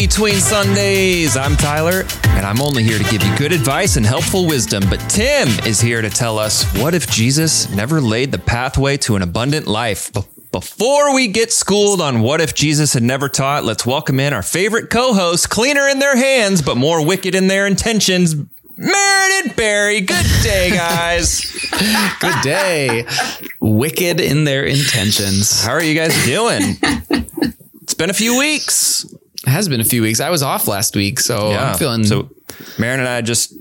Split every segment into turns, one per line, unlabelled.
between Sundays. I'm Tyler, and I'm only here to give you good advice and helpful wisdom. But Tim is here to tell us what if Jesus never laid the pathway to an abundant life? Be- Before we get schooled on what if Jesus had never taught, let's welcome in our favorite co host, cleaner in their hands, but more wicked in their intentions. Meredith Barry, good day, guys.
Good day. Wicked in their intentions.
How are you guys doing? It's been a few weeks.
It has been a few weeks. I was off last week, so yeah. I'm feeling.
so. Marin and I just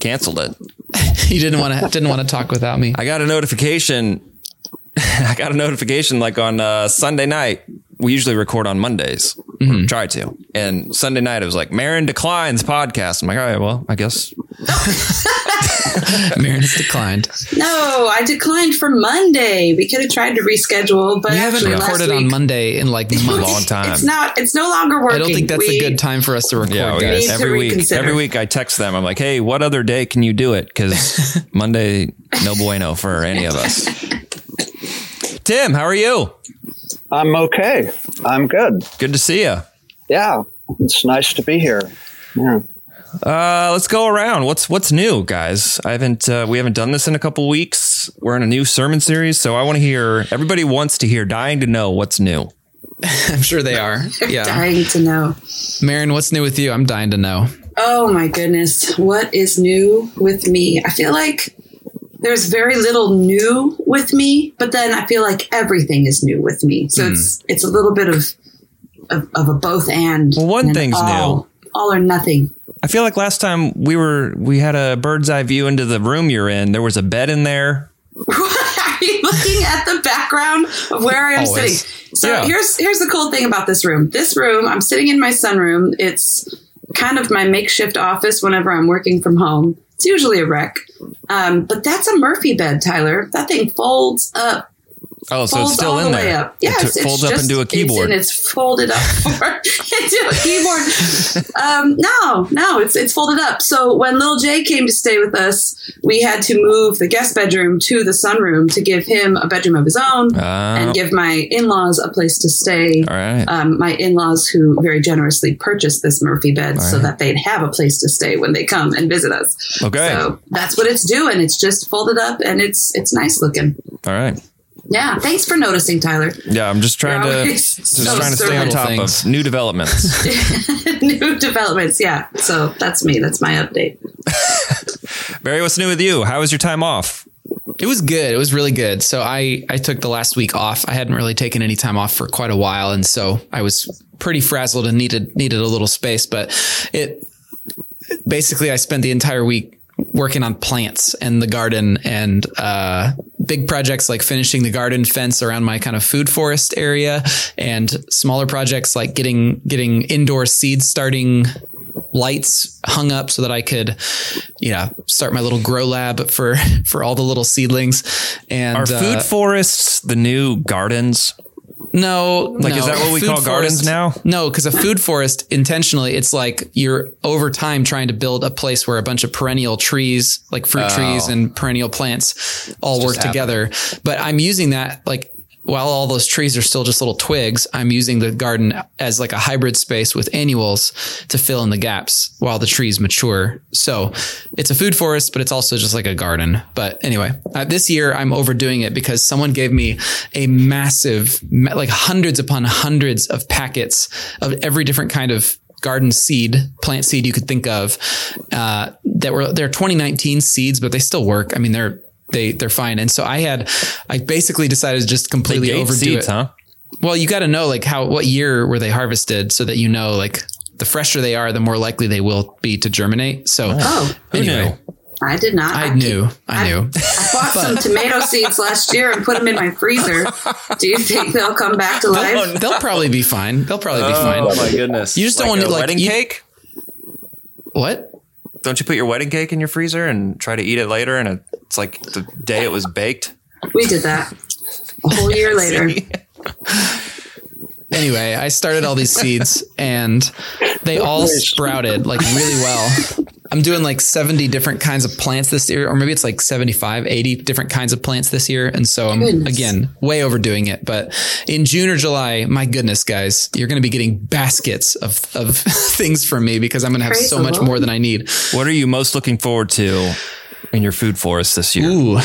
canceled it.
you didn't want to didn't want to talk without me.
I got a notification. I got a notification like on uh, Sunday night. We usually record on Mondays, or try to. And Sunday night, it was like Marin declines podcast. I'm like, all right, well, I guess
Marin has declined.
No, I declined for Monday. We could have tried to reschedule, but
We haven't
actually last
recorded on Monday in like months.
long time.
It's not. It's no longer working.
I don't think that's
We-
a good time for us to record,
yeah. we-
guys.
need to
every week,
reconsider.
every week, I text them. I'm like, hey, what other day can you do it? Because Monday, no bueno for any of us. Tim, how are you?
I'm okay. I'm good.
Good to see you.
Yeah, it's nice to be here. Yeah.
Uh, let's go around. What's what's new, guys? I haven't uh, we haven't done this in a couple weeks. We're in a new sermon series, so I want to hear. Everybody wants to hear. Dying to know what's new.
I'm sure they are. Yeah.
dying to know.
Marin, what's new with you? I'm dying to know.
Oh my goodness, what is new with me? I feel like there's very little new with me, but then I feel like everything is new with me. So
Hmm.
it's it's a little bit of of, of a both and.
Well, one
and
thing's
all, all or nothing.
I feel like last time we were we had a bird's eye view into the room you're in. There was a bed in there.
Are you looking at the background of where I am
Always.
sitting? So
Yeah.
here's here's the cool thing about this room. This room, I'm sitting in my sunroom. It's kind of my makeshift office whenever I'm working from home. It's usually a wreck. Um, but that's a Murphy bed, Tyler. That thing folds up
Oh, so it's still
all
in
the
there.
Yeah,
it
it's,
t-
it's
folds up
just-
into a keyboard.
It's, and it's folded up into a keyboard. Um, no, no, it's it's folded up. So when little Jay came to stay with us, we had to move the guest bedroom to the sunroom to give him a bedroom of his own
Ah.
and give my in-laws a place to stay.
All right.
Um, my in-laws who very generously purchased this Murphy bed so
right.
that they'd have a place to stay when they come and visit us.
Okay.
So that's what it's doing. It's just folded up and it's it's nice looking.
All right.
Yeah, thanks for noticing, Tyler.
Yeah, I'm just trying
You're
to just
so
trying to stay on top
Things.
of new developments.
New developments, yeah. So that's me. That's my update.
Barry, what's new with you? How was your time off?
It was good. It was really good. So I I took the last week off. I hadn't really taken any time off for quite a while, and so I was pretty frazzled and needed needed a little space. But it basically I spent the entire week working on plants and the garden and uh, big projects like finishing the garden fence around my kind of food forest area and smaller projects like getting getting indoor seed starting lights hung up so that I could, yeah, start my little grow lab for for all the little seedlings. And
Are food
uh,
forests the new gardens?
No,
Like,
no.
is that what we
Food
call gardens now?
No, because a food forest intentionally, it's like you're over time trying to build a place where a bunch of perennial trees, like fruit trees oh. and perennial plants, all work
happen.
together. But I'm using that like. While all those trees are still just little twigs, I'm using the garden as like a hybrid space with annuals to fill in the gaps while the trees mature. So it's a food forest, but it's also just like a garden. But anyway, uh, this year I'm overdoing it because someone gave me a massive, like hundreds upon hundreds of packets of every different kind of garden seed, plant seed you could think of, uh, that were, they're 2019 seeds, but they still work. I mean, they're, they, they're fine. And so I had, I basically decided to just completely
Gate
overdo
seeds,
it.
huh?
Well, you got to know like how, what year were they harvested so that you know, like the fresher they are, the more likely they will be to germinate. So
Oh, oh
Who
anyway,
knew?
I did not.
I knew, I knew.
I bought some tomato seeds last year and put them in my freezer. Do you think they'll come back to life?
They'll probably be fine. They'll probably be oh fine.
Oh my goodness!
You just don't want
a
to, like,
wedding
you-
cake.
What?
Don't you put your wedding cake in your freezer and try to eat it later? And it's like the day it was baked.
We did that a whole year later.
Anyway, I started all these seeds and they oh, all sprouted like really well. I'm doing like 70 different kinds of plants this year, or maybe it's like 75, 80 different kinds of plants this year. And so I'm
Goodness.
again way overdoing it. But in June or July, my goodness, guys, you're going to be getting baskets of, of things from me because I'm going to have
Praise
so much
Lord.
more than I need.
What are you most looking forward to in your food forest this year?
Ooh.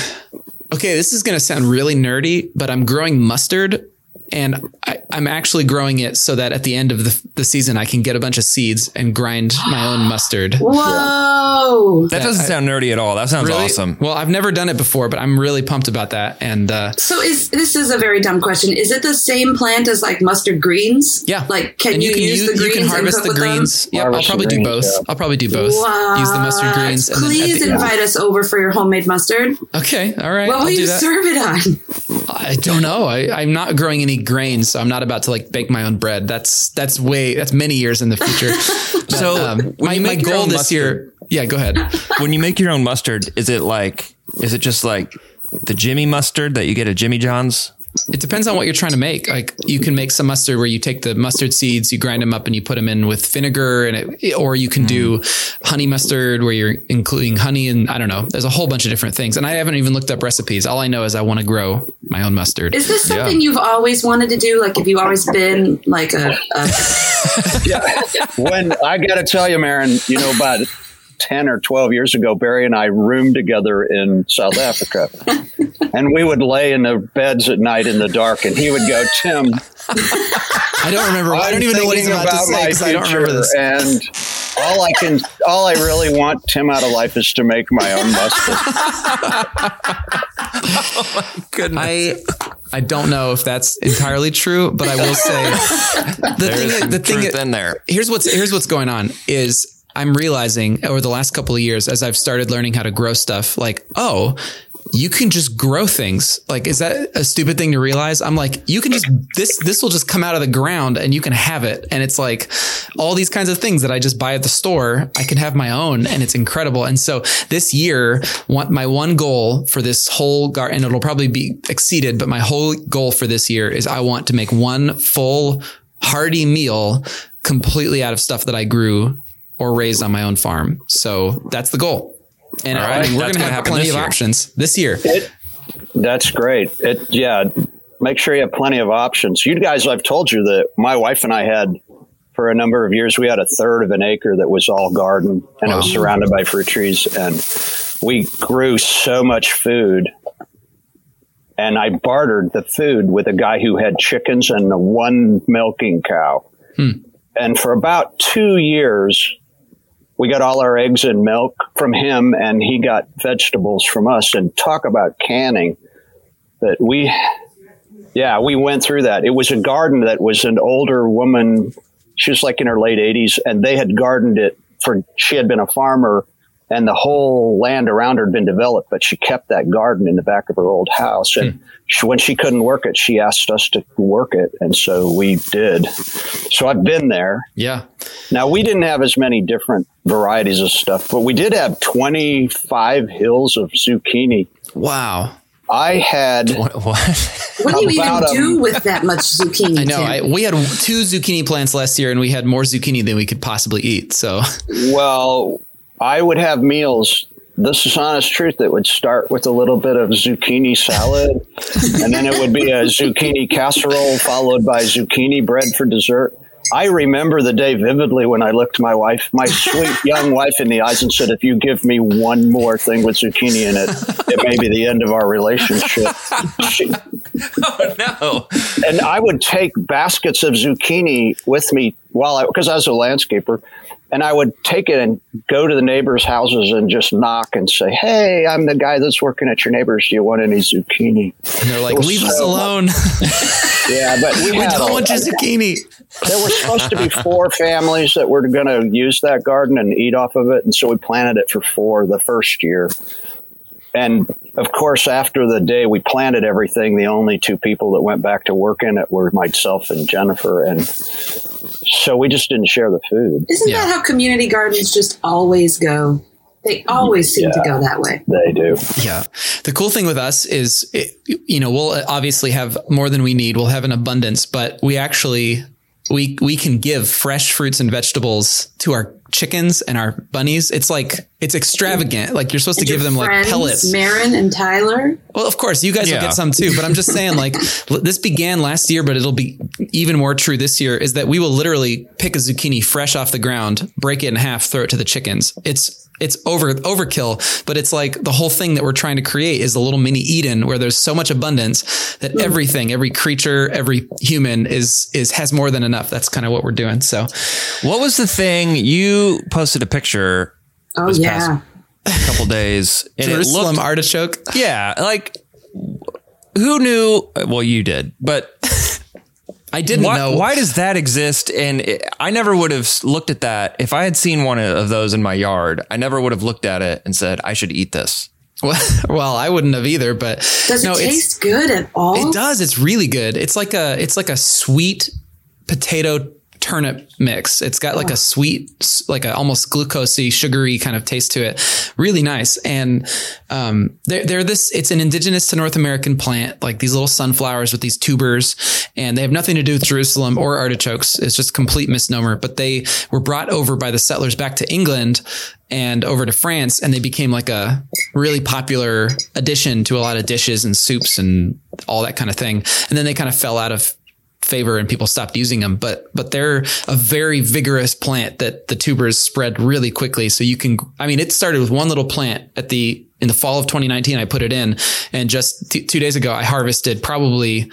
Okay, this is going to sound really nerdy, but I'm growing mustard and I, I'm actually growing it so that at the end of the, the season, I can get a bunch of seeds and grind my own mustard.
Whoa.
That doesn't sound nerdy at all. That sounds
Really?
awesome.
Well, I've never done it before, but I'm really pumped about that. And uh,
So is this is a very dumb question? Is it the same plant as like mustard greens?
yeah,
Like, can
And
you, use, the greens
you can
and
harvest
cook
the
with them?
greens. Yep, I'll
Harvest the
probably do both.
yeah.
I'll probably do both. Use the mustard greens. And then
Please
the-
invite us over for your homemade mustard.
okay, all right.
What
I'll
you serve it on?
I don't know. I, I'm not growing any grains, so I'm not about to like bake my own bread. That's that's way that's many years in the future. But,
So,
um,
when
my,
you
my goal this
mustard-
year. Yeah, go ahead.
when you make your own mustard, is it like, is it just like the Jimmy mustard that you get at Jimmy John's?
It depends on what you're trying to make. Like you can make some mustard where you take the mustard seeds, you grind them up, and you put them in with vinegar, and it, or you can do mm. honey mustard where you're including honey and I don't know. There's a whole bunch of different things, and I haven't even looked up recipes. All I know is I want to grow my own mustard.
Is this something you've always wanted to do? Like, have you always been like a, a
yeah. When I got to tell you, Marin, you know, about 10 or 12 years ago, Barry and I roomed together in South Africa. and we would lay in the beds at night in the dark, and he would go, Tim,
I don't remember. I don't even know what he's
thinking
about, to say
my
because I don't remember
future,
this.
And all I can, all I really want Tim out of life is to make my own mustard.
Goodness.
I I don't know if that's entirely true, but I will say the
There's
thing.
some
The thing.
truth in there.
here's what's here's what's going on is I'm realizing over the last couple of years as I've started learning how to grow stuff, like oh. You can just grow things. Like, is that a stupid thing to realize? I'm like, you can just, this, this will just come out of the ground and you can have it. And it's like all these kinds of things that I just buy at the store, I can have my own and it's incredible. And so this year, one, my one goal for this whole garden, and it'll probably be exceeded, but my whole goal for this year is I want to make one full hearty meal completely out of stuff that I grew or raised on my own farm. So that's the goal. And
All
I mean, we're going to have plenty of
year.
options this year.
It, that's great. It, yeah. Make sure you have plenty of options. You guys, I've told you that my wife and I had for a number of years, we had a third of an acre that was all garden and it was surrounded by fruit trees. And we grew so much food. And I bartered the food with a guy who had chickens and a one milking cow. Hmm. And for about two years, we got all our eggs and milk from him and he got vegetables from us. And talk about canning that we yeah we went through that. It was a garden that was an older woman. She was like in her late 80s and they had gardened it for she had been a farmer and the whole land around her had been developed but she kept that garden in the back of her old house and hmm. she, when she couldn't work it she asked us to work it and so we did so i've been there
Yeah.
now we didn't have as many different varieties of stuff, but we did have 25 hills of zucchini.
Wow.
I had
What? what?
what do you even do with that much zucchini?
I know. I, we had two zucchini plants last year and we had more zucchini than we could possibly eat. So
well, I would have meals. This is honest truth. That would start with a little bit of zucchini salad, and then it would be a zucchini casserole followed by zucchini bread for dessert. I remember the day vividly when I looked my wife, my sweet young wife, in the eyes and said, "If you give me one more thing with zucchini in it, it may be the end of our relationship." She,
Oh, no.
and I would take baskets of zucchini with me while I, because I was a landscaper, and I would take it and go to the neighbors' houses and just knock and say, "Hey, I'm the guy that's working at your neighbors. Do you want any zucchini?"
and they're like, leave us alone.
Yeah, but we,
we don't
a-
want your zucchini.
there were supposed to be four families that were going to use that garden and eat off of it, and so we planted it for four the first year. And of course, after the day we planted everything, the only two people that went back to work in it were myself and Jennifer, and so we just didn't share the food.
Isn't
Yeah.
that how community gardens just always go? They always seem to go that way.
They do.
Yeah. The cool thing with us is, it, you know, we'll obviously have more than we need. We'll have an abundance, but we actually, we, we can give fresh fruits and vegetables to our chickens and our bunnies. It's like it's extravagant. Like you're supposed to give
Your
them like pellets.
Marin and Tyler.
Well, of course, you guys
Yeah.
will get some too, but I'm just saying, like, this began last year, but it'll be even more true this year. Is that we will literally pick a zucchini fresh off the ground, break it in half, throw it to the chickens. It's it's over overkill, but it's like the whole thing that we're trying to create is a little mini Eden where there's so much abundance that hmm. everything, every creature, every human is is has more than enough. That's kind of what we're doing. So,
What was the thing you posted a picture
Oh
This
yeah.
past- a couple days and
Jerusalem
it looked
artichoke.
yeah like who knew well you did but
I didn't
why,
know
why does that exist and it, i never would have looked at that if i had seen one of those in my yard i never would have looked at it and said i should eat this
Well, well, I wouldn't have either, but
Does
no,
it
it's-
taste good at all?
It does. It's really good. It's like a it's like a sweet potato turnip mix. It's got like a sweet, like a almost glucosey, sugary kind of taste to it. Really nice. And um, they're they're this. It's an indigenous to North American plant, like these little sunflowers with these tubers, and they have nothing to do with Jerusalem or artichokes. It's just complete misnomer. But they were brought over by the settlers back to England and over to France, and they became like a really popular addition to a lot of dishes and soups and all that kind of thing. And then they kind of fell out of favor and people stopped using them. But but they're a very vigorous plant that the tubers spread really quickly. So you can, I mean, it started with one little plant at the in the fall of 2019. I put it in, and just t- two days ago, I harvested probably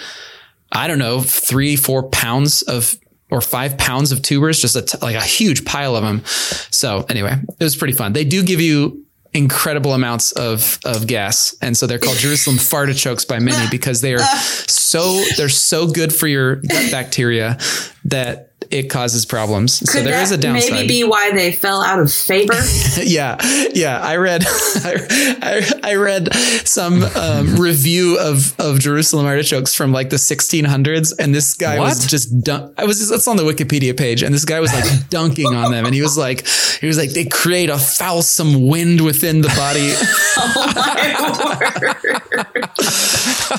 I don't know three four pounds of or five pounds of tubers, just a t- like a huge pile of them. So anyway, it was pretty fun. They do give you incredible amounts of of gas, and so they're called Jerusalem fartichokes by many because they are so they're so good for your gut bacteria that it causes problems. so
Could
there
that
is a downside.
maybe be why they fell out of favor?
yeah, yeah. I read, I, I, read some um, review of of Jerusalem artichokes from like the 1600s, and this guy was just dun- I was just, that's on the Wikipedia page, and this guy was like dunking on them, and he was like, he was like, they create a foulsome wind within the body.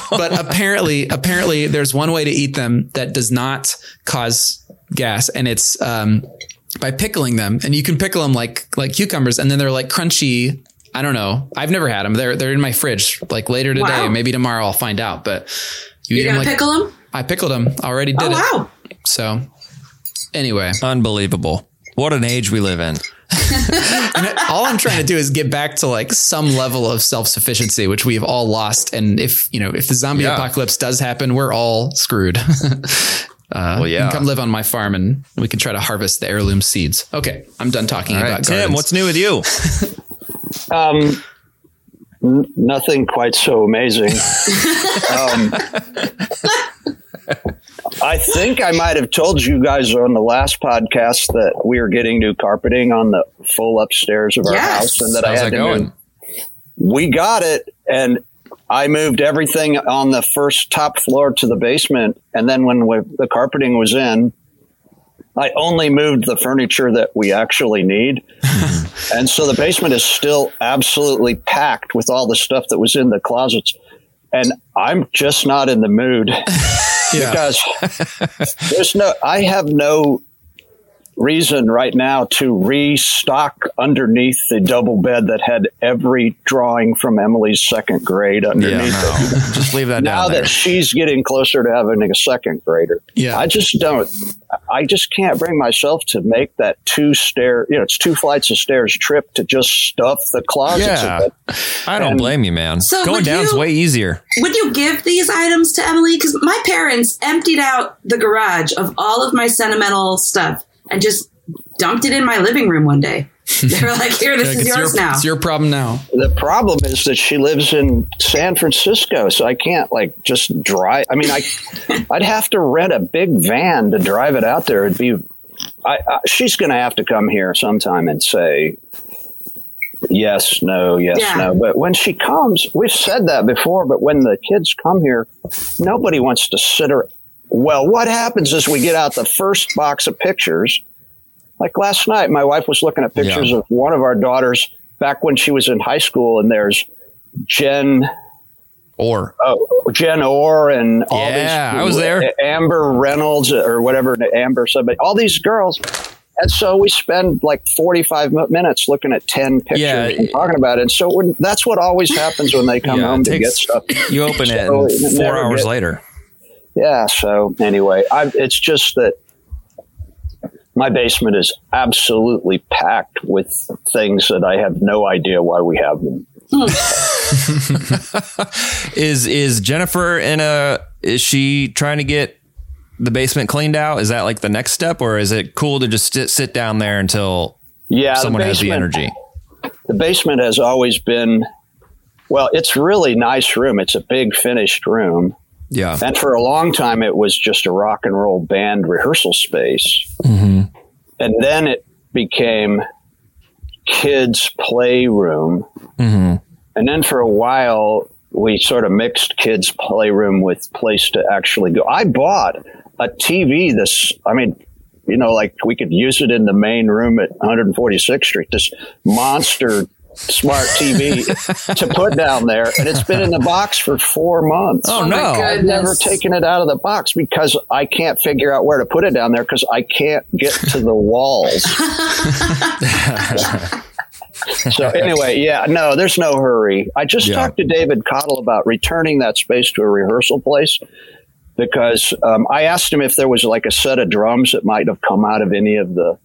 but apparently, apparently, there's one way to eat them that does not cause gas, and it's um, by pickling them. And you can pickle them like like cucumbers, and then they're like crunchy. I don't know. I've never had them. They're they're in my fridge. Like later today,
Wow.
maybe tomorrow, I'll find out. But you eat
You're
them
gonna
like
pickle them?
I pickled them. Already did
Oh
it.
wow!
So anyway,
unbelievable what an age we live in
all I'm trying to do is get back to like some level of self sufficiency, which we've all lost. And if you know, if the zombie
Yeah.
apocalypse does happen, we're all screwed. uh,
well
you
yeah
can come live on my farm and we can try to harvest the heirloom seeds. Okay, I'm done talking
all
about
right tim
gardens.
what's new with you
Um, n- nothing quite so amazing. um, I think I might have told you guys on the last podcast that we are getting new carpeting on the full upstairs of our
Yes.
house, and that I had
that
to
going
move. We got it, and I moved everything on the first top floor to the basement, and then when we, the carpeting was in, I only moved the furniture that we actually need. and so the basement is still absolutely packed with all the stuff that was in the closets. And I'm just not in the mood because there's no, I have no reason right now to restock underneath the double bed that had every drawing from Emily's second grade
yeah
underneath it
just leave that
now
down there
that she's getting closer to having a second grader.
Yeah.
I just don't. I just can't bring myself to make that two stair. You know, it's two flights of stairs trip to just stuff the closets.
Yeah.
Of it.
I don't
And-
blame you, man.
So
Going
would
down's
you-
way easier.
Would you give these items to Emily? Because my parents emptied out the garage of all of my sentimental stuff and just dumped it in my living room one day. They were like, "Here, this
Like,
is yours
your,
now."
it's your problem now.
The problem is that she lives in San Francisco, so I can't like just drive. I mean, I I'd have to rent a big van to drive it out there. It'd be. I, I, she's going to have to come here sometime and say yes, no, yes,
Yeah.
no. But when she comes, we've said that before. But when the kids come here, nobody wants to sit her. Well, what happens is we get out the first box of pictures. Like last night, my wife was looking at pictures
Yeah.
of one of our daughters back when she was in high school, and there's Jen,
Or
oh, Jen Orr, and all
Yeah,
these.
I was there.
Amber Reynolds or whatever, Amber somebody. All these girls, And so we spend like 45 minutes looking at 10 pictures
Yeah.
and talking about it. And so when, that's what always happens when they come
Yeah,
home
it
to get stuff.
You open it
So it
four hours
get-
later.
Yeah. So anyway, I, it's just that my basement is absolutely packed with things that I have no idea why we have them.
Is is Jennifer in a? Is she trying to get the basement cleaned out? Is that like the next step, or is it cool to just sit, sit down there until
Yeah. the
someone has the energy?
the basement has always been well it's really nice room it's a big finished room
Yeah.
and for a long time it was just a rock and roll band rehearsal space. Mm-hmm. And then it became kids playroom. Mm-hmm. And then for a while we sort of mixed kids playroom with place to actually go. I bought a tv this i mean you know like we could use it in the main room at 146th street this monster smart tv to put down there and it's been in the box for four months
Oh, no.
I've never taken it out of the box because I can't figure out where to put it down there because I can't get to the walls. so anyway, yeah, no, there's no hurry. I just
Yeah.
talked to David Cottle about returning that space to a rehearsal place because um, I asked him if there was like a set of drums that might have come out of any of the.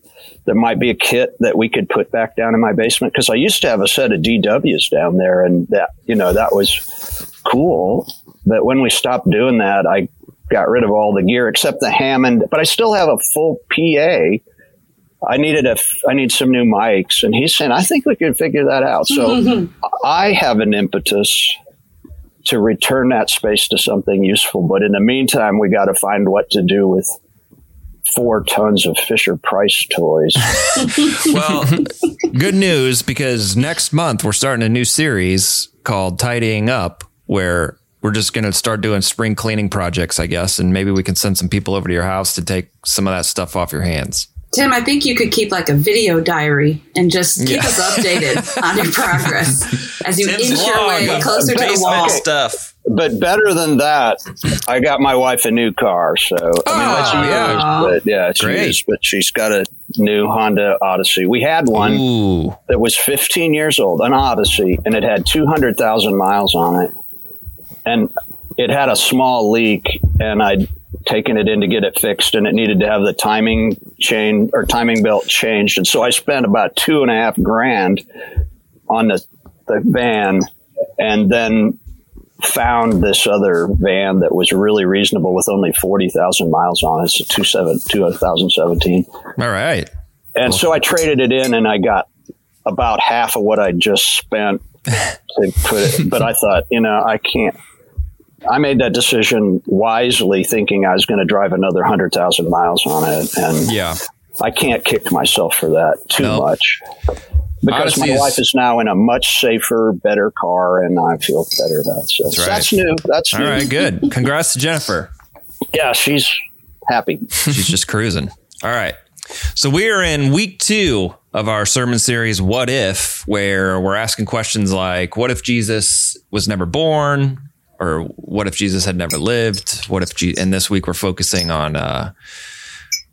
There might be a kit that we could put back down in my basement because I used to have a set of DWs down there, and that you know that was cool. But when we stopped doing that, I got rid of all the gear except the Hammond. But I still have a full PA. I needed a, I need some new mics, and he's saying I think we can figure that out. So I have an impetus to return that space to something useful. But in the meantime, we got to find what to do with four tons of Fisher Price toys.
Well, good news because next month we're starting a new series called Tidying Up, where we're just going to start doing spring cleaning projects, I guess, and maybe we can send some people over to your house to take some of that stuff off your hands.
Tim, I think you could keep like a video diary and just keep
Yeah.
us updated on your progress as you
Tim's
inch your way closer to the wall.
stuff.
But better than that, I got my wife a new car. So I mean, that's
Oh,
used,
yeah.
but yeah, it's
Great.
used. But she's got a new Honda Odyssey. We had one
Ooh,
that was 15 years old, an Odyssey, and it had 200,000 miles on it. And it had a small leak, and I'd taken it in to get it fixed, and it needed to have the timing chain or timing belt changed. And so I spent about two and a half grand on the, the van, and then found this other van that was really reasonable with only 40,000 miles on it. It's a 2017.
All right.
And so I traded it in and I got about half of what I just spent to put it. But I thought, you know, I can't. I made that decision wisely, thinking I was going to drive another 100,000 miles on it. And
Yeah.
I can't kick myself for that too
No.
much. Because
Odyssey
my
is-
wife is now in a much safer, better car, and I feel better about it. So
right.
that's new. That's
All
new.
right. Good. Congrats to Jennifer.
Yeah, she's happy.
She's just cruising. All right. So we are in week two of our sermon series, What If, where we're asking questions like, What if Jesus was never born? Or what if Jesus had never lived? What if, Je- and this week we're focusing on, uh,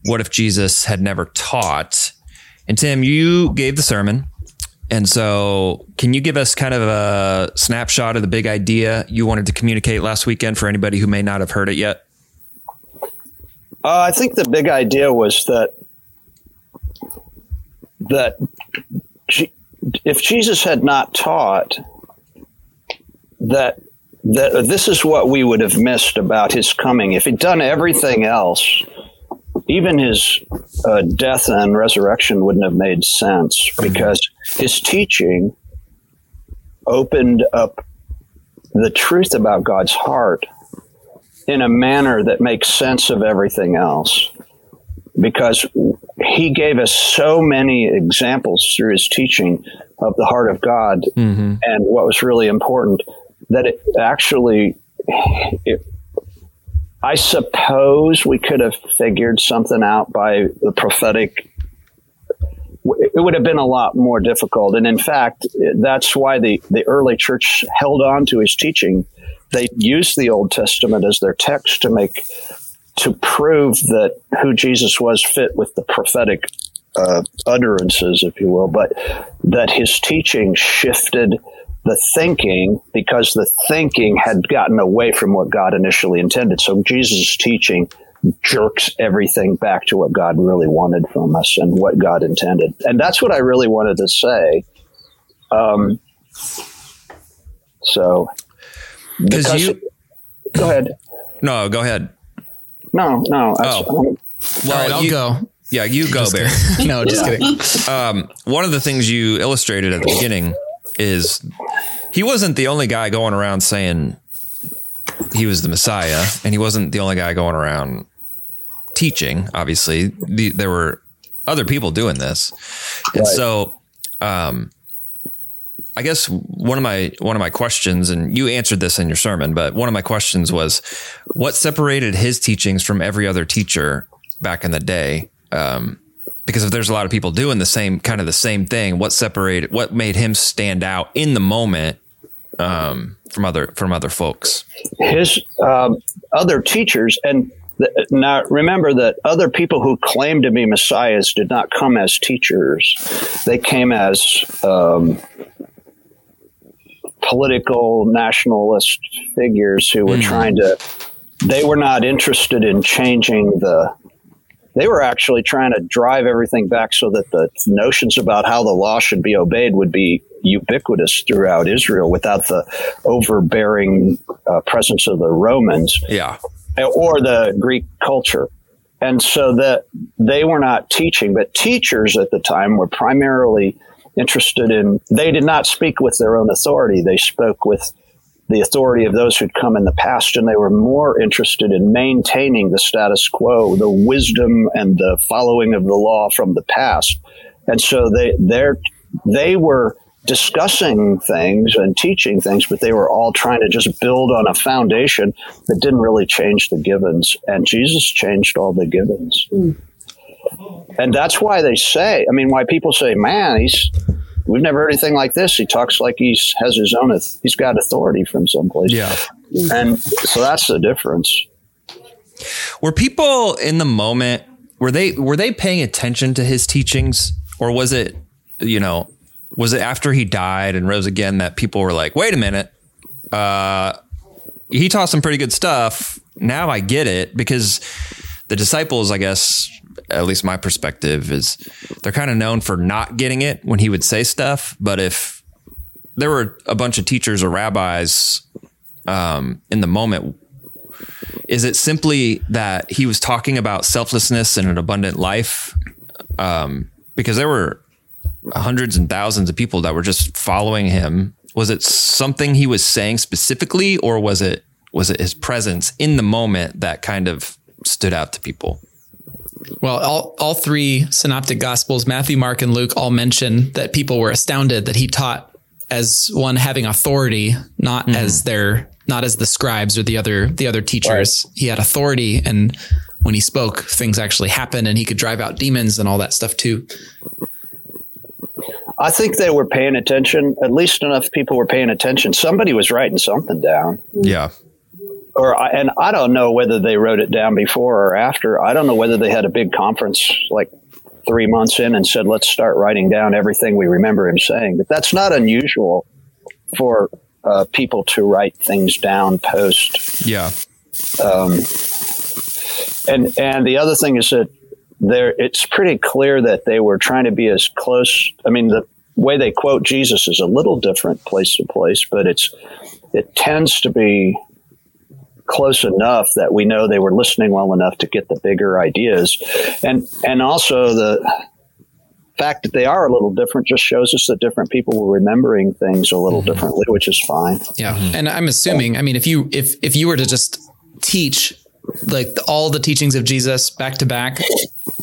what if Jesus had never taught? And Tim, you gave the sermon. And so, can you give us kind of a snapshot of the big idea you wanted to communicate last weekend for anybody who may not have heard it yet?
Uh, I think the big idea was that that if Jesus had not taught that that this is what we would have missed about his coming. If he'd done everything else, even his uh, death and resurrection wouldn't have made sense because his teaching opened up the truth about God's heart in a manner that makes sense of everything else. Because he gave us so many examples through his teaching of the heart of God and what was really important that it actually, it, I suppose we could have figured something out by the prophetic. It would have been a lot more difficult. And in fact, that's why the, the early church held on to his teaching they used the Old Testament as their text to make to prove that who Jesus was fit with the prophetic uh, utterances, if you will, but that his teaching shifted the thinking because the thinking had gotten away from what God initially intended. So Jesus' teaching jerks everything back to what God really wanted from us and what God intended. And that's what I really wanted to say. Um, so,
because you
go ahead.
No, go ahead.
No, no.
Oh.
Well, right, I'll
you,
go.
Yeah, you go, Bear.
no, just
Yeah.
kidding.
um, one of the things you illustrated at the beginning is he wasn't the only guy going around saying he was the Messiah, and he wasn't the only guy going around teaching. Obviously, the, there were other people doing this, and
Right.
so um, I guess one of my one of my questions, and you answered this in your sermon, but one of my questions was, what separated his teachings from every other teacher back in the day? Um, because if there's a lot of people doing the same kind of the same thing, what separated, what made him stand out in the moment um, from other from other folks?
his um, other teachers and now remember that other people who claimed to be messiahs did not come as teachers they came as um, political nationalist figures who were trying to they were not interested in changing the they were actually trying to drive everything back so that the notions about how the law should be obeyed would be ubiquitous throughout Israel without the overbearing uh, presence of the Romans
Yeah,
or the Greek culture. And so that they were not teaching, but teachers at the time were primarily interested in, they did not speak with their own authority. They spoke with the authority of those who'd come in the past, and they were more interested in maintaining the status quo, the wisdom and the following of the law from the past. And so they they're, they were discussing things and teaching things, but they were all trying to just build on a foundation that didn't really change the givens. And Jesus changed all the givens. Hmm. And that's why they say, I mean, why people say, man, he's, we've never heard anything like this. He talks like he's has his own, he's got authority from someplace.
yeah.
And so that's the difference.
Were people in the moment were they were they paying attention to his teachings, or was it you know was it after he died and rose again that people were like, wait a minute, uh, he taught some pretty good stuff. Now I get it because the disciples, I guess, at least my perspective is they're kind of known for not getting it when he would say stuff. But if there were a bunch of teachers or rabbis um, in the moment, is it simply that he was talking about selflessness and an abundant life? Um, because there were hundreds and thousands of people that were just following him. Was it something he was saying specifically, or was it was it his presence in the moment that kind of stood out to people?
Well, all, all three synoptic gospels, Matthew, Mark, and Luke, all mention that people were astounded that he taught as one having authority, not mm-hmm. as their not as the scribes or the other the other teachers. He had authority and when he spoke, things actually happened and he could drive out demons and all that stuff too.
I think they were paying attention. At least enough people were paying attention. Somebody was writing something down.
Yeah.
Or I- and I don't know whether they wrote it down before or after. I don't know whether they had a big conference like three months in and said, "Let's start writing down everything we remember him saying." But that's not unusual for uh, people to write things down post.
Yeah.
And and the other thing is that there, it's pretty clear that they were trying to be as close. I mean, the way they quote Jesus is a little different place to place, but it's it tends to be close enough that we know they were listening well enough to get the bigger ideas, and and also the fact that they are a little different just shows us that different people were remembering things a little mm-hmm. differently, which is fine.
Yeah. And I'm assuming, I mean, if you if if you were to just teach like all the teachings of Jesus back to back,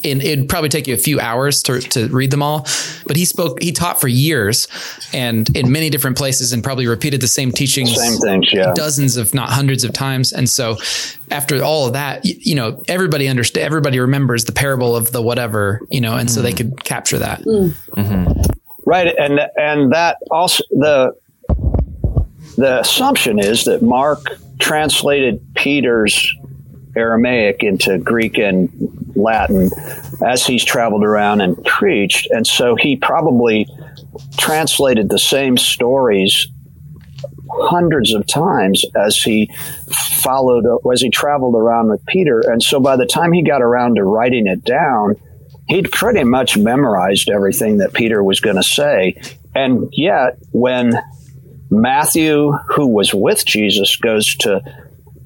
and it'd probably take you a few hours to to read them all. But he spoke, he taught for years, and in many different places, and probably repeated the same teachings,
Same things, yeah.
dozens, if not hundreds of times. And so, after all of that, you, you know, everybody understands, everybody remembers the parable of the whatever, you know, and so they mm. could capture that. Mm. Mm-hmm.
Right, and and that also the the assumption is that Mark translated Peter's Aramaic into Greek and Latin as he's traveled around and preached. And so he probably translated the same stories hundreds of times as he followed, as he traveled around with Peter. And so by the time he got around to writing it down, he'd pretty much memorized everything that Peter was going to say. And yet, when Matthew, who was with Jesus, goes to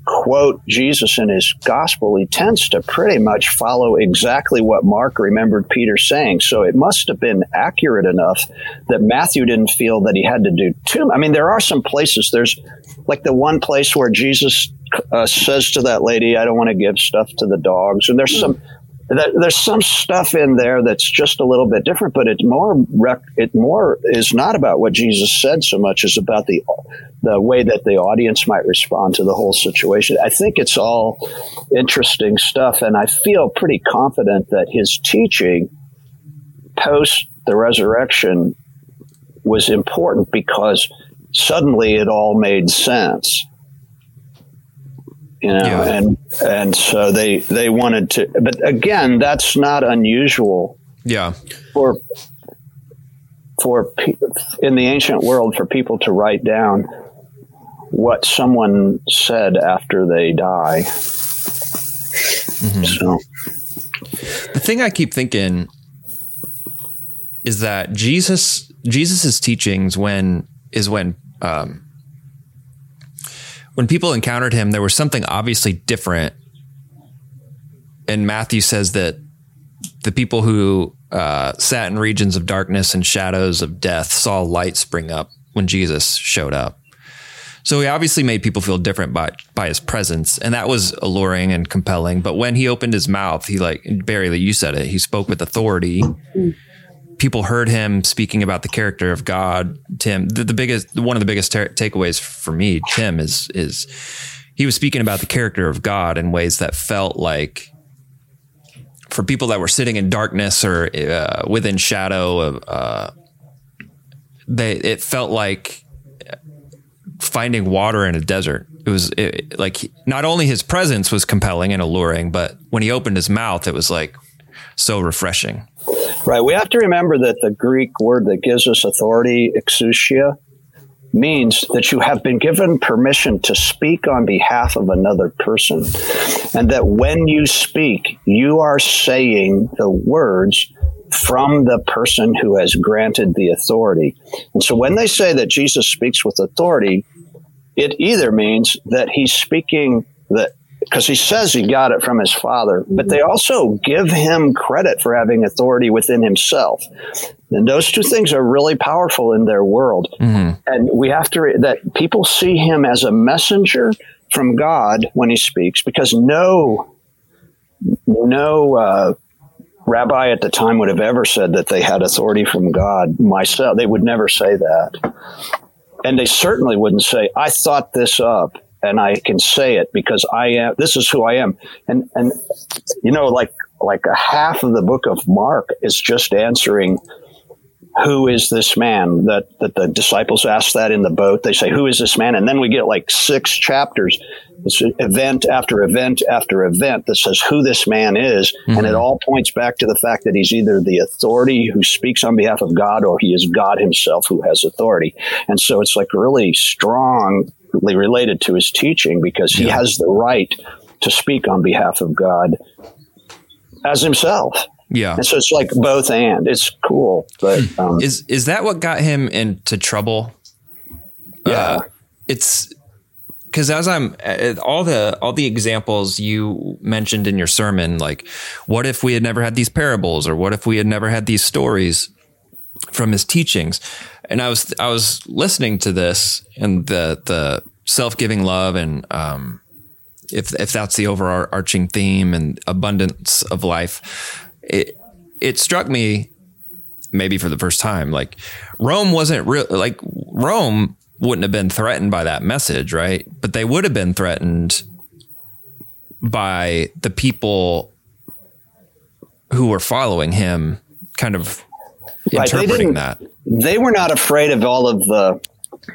quote Jesus in his gospel, he tends to pretty much follow exactly what Mark remembered Peter saying. So it must have been accurate enough that Matthew didn't feel that he had to do too. I mean, there are some places. There's like the one place where Jesus uh, says to that lady, "I don't want to give stuff to the dogs," and there's some there's some stuff in there that's just a little bit different, but it's more it more is not about what Jesus said so much as about the the way that the audience might respond to the whole situation. I think it's all interesting stuff, and I feel pretty confident that his teaching post the resurrection was important because suddenly it all made sense you know yeah. and and so they they wanted to but again that's not unusual
yeah
for for in the ancient world for people to write down what someone said after they die mm-hmm. so
the thing i keep thinking is that jesus jesus's teachings when is when um, when people encountered him, there was something obviously different. And Matthew says that the people who uh, sat in regions of darkness and shadows of death saw light spring up when Jesus showed up. So he obviously made people feel different by by his presence, and that was alluring and compelling. But when he opened his mouth, he like Barry, you said it. He spoke with authority people heard him speaking about the character of God. Tim, the, the biggest, one of the biggest ter- takeaways for me, Tim, is is he was speaking about the character of God in ways that felt like for people that were sitting in darkness or uh, within shadow of, uh, they it felt like finding water in a desert. It was it, like not only his presence was compelling and alluring, but when he opened his mouth, it was like so refreshing.
Right. We have to remember that the Greek word that gives us authority, exousia, means that you have been given permission to speak on behalf of another person. And that when you speak, you are saying the words from the person who has granted the authority. And so when they say that Jesus speaks with authority, it either means that he's speaking that because he says he got it from his father, but they also give him credit for having authority within himself. And those two things are really powerful in their world. Mm-hmm. And we have to, that people see him as a messenger from God when he speaks, because no, no, uh, rabbi at the time would have ever said that they had authority from God myself. They would never say that. And they certainly wouldn't say, I thought this up and I can say it because I am. This is who I am, and and you know, like like a half of the book of Mark is just answering who is this man that that the disciples ask that in the boat? They say who is this man? And then we get like six chapters. It's event after event after event that says who this man is. Mm-hmm. and it all points back to the fact that he's either the authority who speaks on behalf of god or he is god himself who has authority. And so it's like really strong related to his teaching because he yeah. has the right to speak on behalf of God as himself.
Yeah.
And so it's like both and it's cool. But
hmm. um, is is that what got him into trouble?
Yeah. Uh,
it's because as I'm uh, all the all the examples you mentioned in your sermon, like what if we had never had these parables, or what if we had never had these stories from his teachings? And I was I was listening to this and the the self giving love and um, if if that's the overarching theme and abundance of life, it it struck me maybe for the first time like Rome wasn't real like Rome wouldn't have been threatened by that message, right? But they would have been threatened by the people who were following him kind of interpreting right, that
they were not afraid of all of the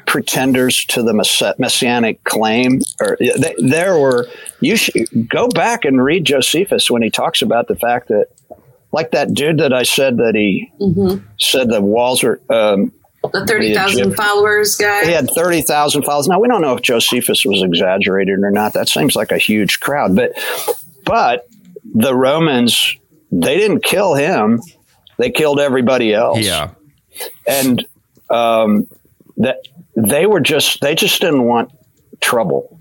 pretenders to the mess- messianic claim. Or they, there were you should go back and read Josephus when he talks about the fact that, like that dude that I said that he said the walls were. Um,
The 30,000 followers guy.
he had 30,000 followers. Now, we don't know if Josephus was exaggerated or not. That seems like a huge crowd. But, but the Romans, they didn't kill him. They killed everybody else.
Yeah.
And um, that they were just, they just didn't want trouble.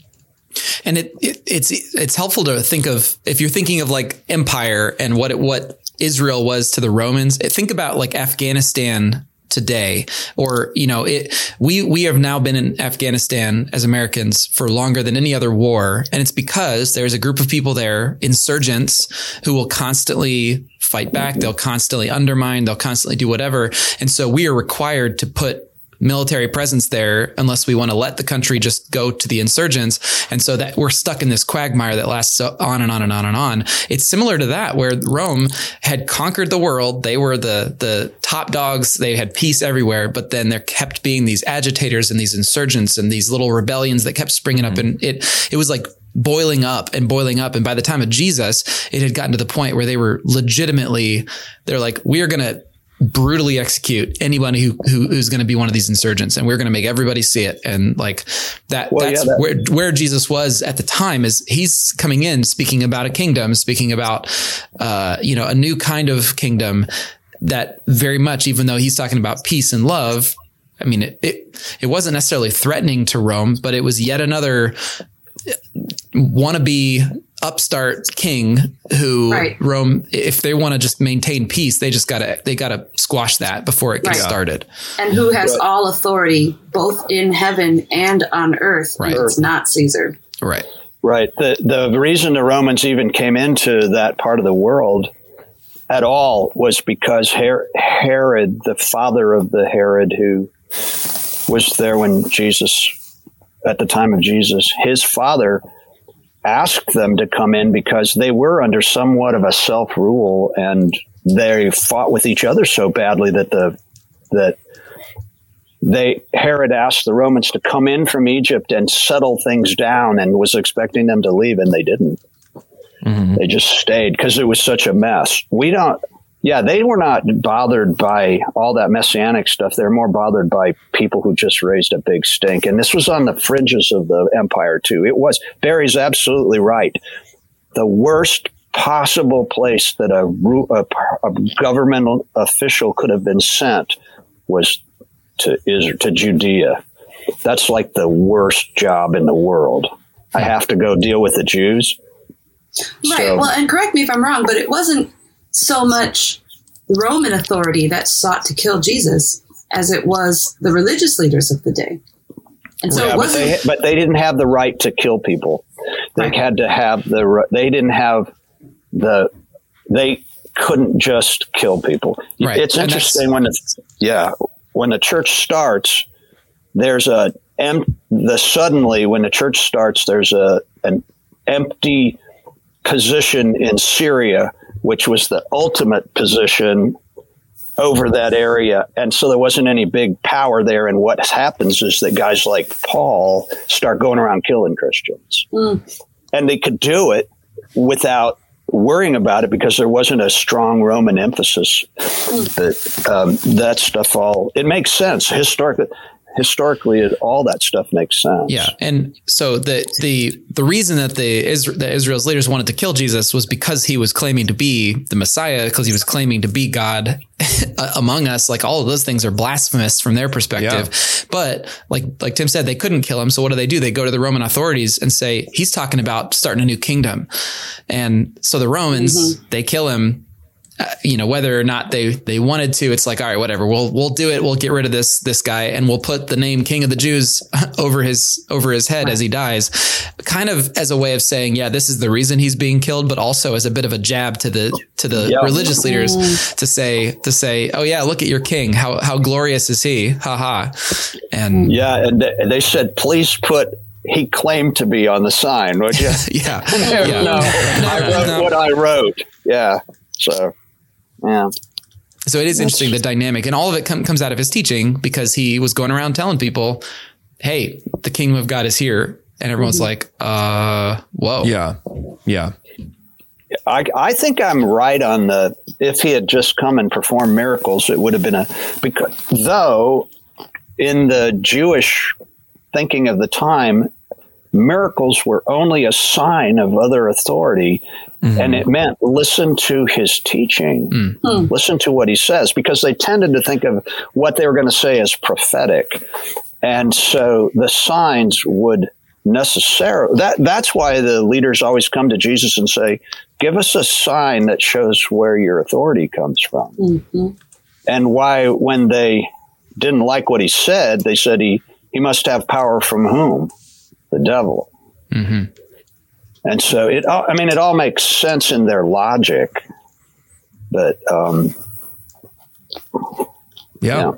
and it, it it's it's helpful to think of if you're thinking of like empire and what it what Israel was to the Romans. Think about like Afghanistan today or you know it we we have now been in Afghanistan as Americans for longer than any other war and it's because there's a group of people there insurgents who will constantly fight back they'll constantly undermine they'll constantly do whatever and so we are required to put military presence there unless we want to let the country just go to the insurgents. And so that we're stuck in this quagmire that lasts on and on and on and on. It's similar to that where Rome had conquered the world. They were the, the top dogs. They had peace everywhere, but then there kept being these agitators and these insurgents and these little rebellions that kept springing up. Mm-hmm. And it, it was like, boiling up and boiling up. And by the time of Jesus, it had gotten to the point where they were legitimately, they're like, we're going to brutally execute anybody who, who who's going to be one of these insurgents and we're going to make everybody see it and like that
Well,
that's
yeah, that-
where where Jesus was at the time is he's coming in speaking about a kingdom speaking about uh you know a new kind of kingdom that very much even though he's talking about peace and love I mean it it, it wasn't necessarily threatening to Rome but it was yet another wannabe upstart king who
Right.
Rome if they want to just maintain peace they just gotta they gotta squash that before it gets
Right.
started
and who has all authority both in heaven and on earth.
Right.
It's not Caesar.
right
Right. The the reason the Romans even came into that part of the world at all was because Her- Herod, the father of the Herod who was there when Jesus, at the time of Jesus, his father asked them to come in because they were under somewhat of a self rule and they fought with each other so badly that the that they Herod asked the Romans to come in from Egypt and settle things down and was expecting them to leave and they didn't. Mm-hmm. They just stayed because it was such a mess. We don't yeah, they were not bothered by all that messianic stuff. They're more bothered by people who just raised a big stink. And this was on the fringes of the empire too. It was Barry's absolutely right. The worst possible place that a, a, a governmental official could have been sent was to Israel, to Judea. That's like the worst job in the world. I have to go deal with the Jews.
Right.
So-
well, and correct me if I'm wrong, but it wasn't so much Roman authority that sought to kill Jesus as it was the religious leaders of the day. And so
Yeah,
it
but
wasn't
they, but they didn't have the right to kill people. They
Right.
had to have the. They didn't have the. They couldn't just kill people.
Right,
It's
and
interesting when the yeah when the church starts. There's a em- the suddenly when the church starts. There's a an empty position in Syria, which was the ultimate position over that area. And so there wasn't any big power there. And what happens is that guys like Paul start going around killing Christians. And they could do it without worrying about it because there wasn't a strong Roman emphasis. But um, that stuff all, it makes sense. Historically, historically, it, all that stuff makes sense.
Yeah, and so the the the reason that the Isra- that Israel's leaders wanted to kill Jesus was because he was claiming to be the Messiah, because he was claiming to be God among us. Like all of those things are blasphemous from their perspective. But like like Tim said, they couldn't kill him. So what do they do? They go to the Roman authorities and say he's talking about starting a new kingdom, and so the Romans mm-hmm. they kill him uh, you know whether or not they they wanted to it's like all right whatever we'll we'll do it we'll get rid of this this guy and we'll put the name king of the jews over his over his head as he dies kind of as a way of saying yeah this is the reason he's being killed but also as a bit of a jab to the to the
Yeah.
religious leaders to say to say oh yeah look at your king how how glorious is he haha and
Yeah. And they, said, please put, he claimed to be on the sign, would you?
yeah
no,
yeah
I wrote
no.
what I wrote. Yeah. So, yeah.
So it is interesting the dynamic, and all of it com- comes out of his teaching because he was going around telling people, "Hey, the kingdom of God is here," and everyone's like, "Uh, whoa,
Yeah. Yeah.
I, I think I'm right on the. If he had just come and performed miracles, it would have been a. Because though, in the Jewish thinking of the time, miracles were only a sign of other authority, mm-hmm. and it meant listen to his teaching, mm-hmm. listen to what he says, because they tended to think of what they were going to say as prophetic, and so the signs would necessarily that that's why the leaders always come to Jesus and say give us a sign that shows where your authority comes from. Mm-hmm. And why when they didn't like what he said they said he he must have power from whom the devil and so it all- i mean it all makes sense in their logic but um
Yeah.
yeah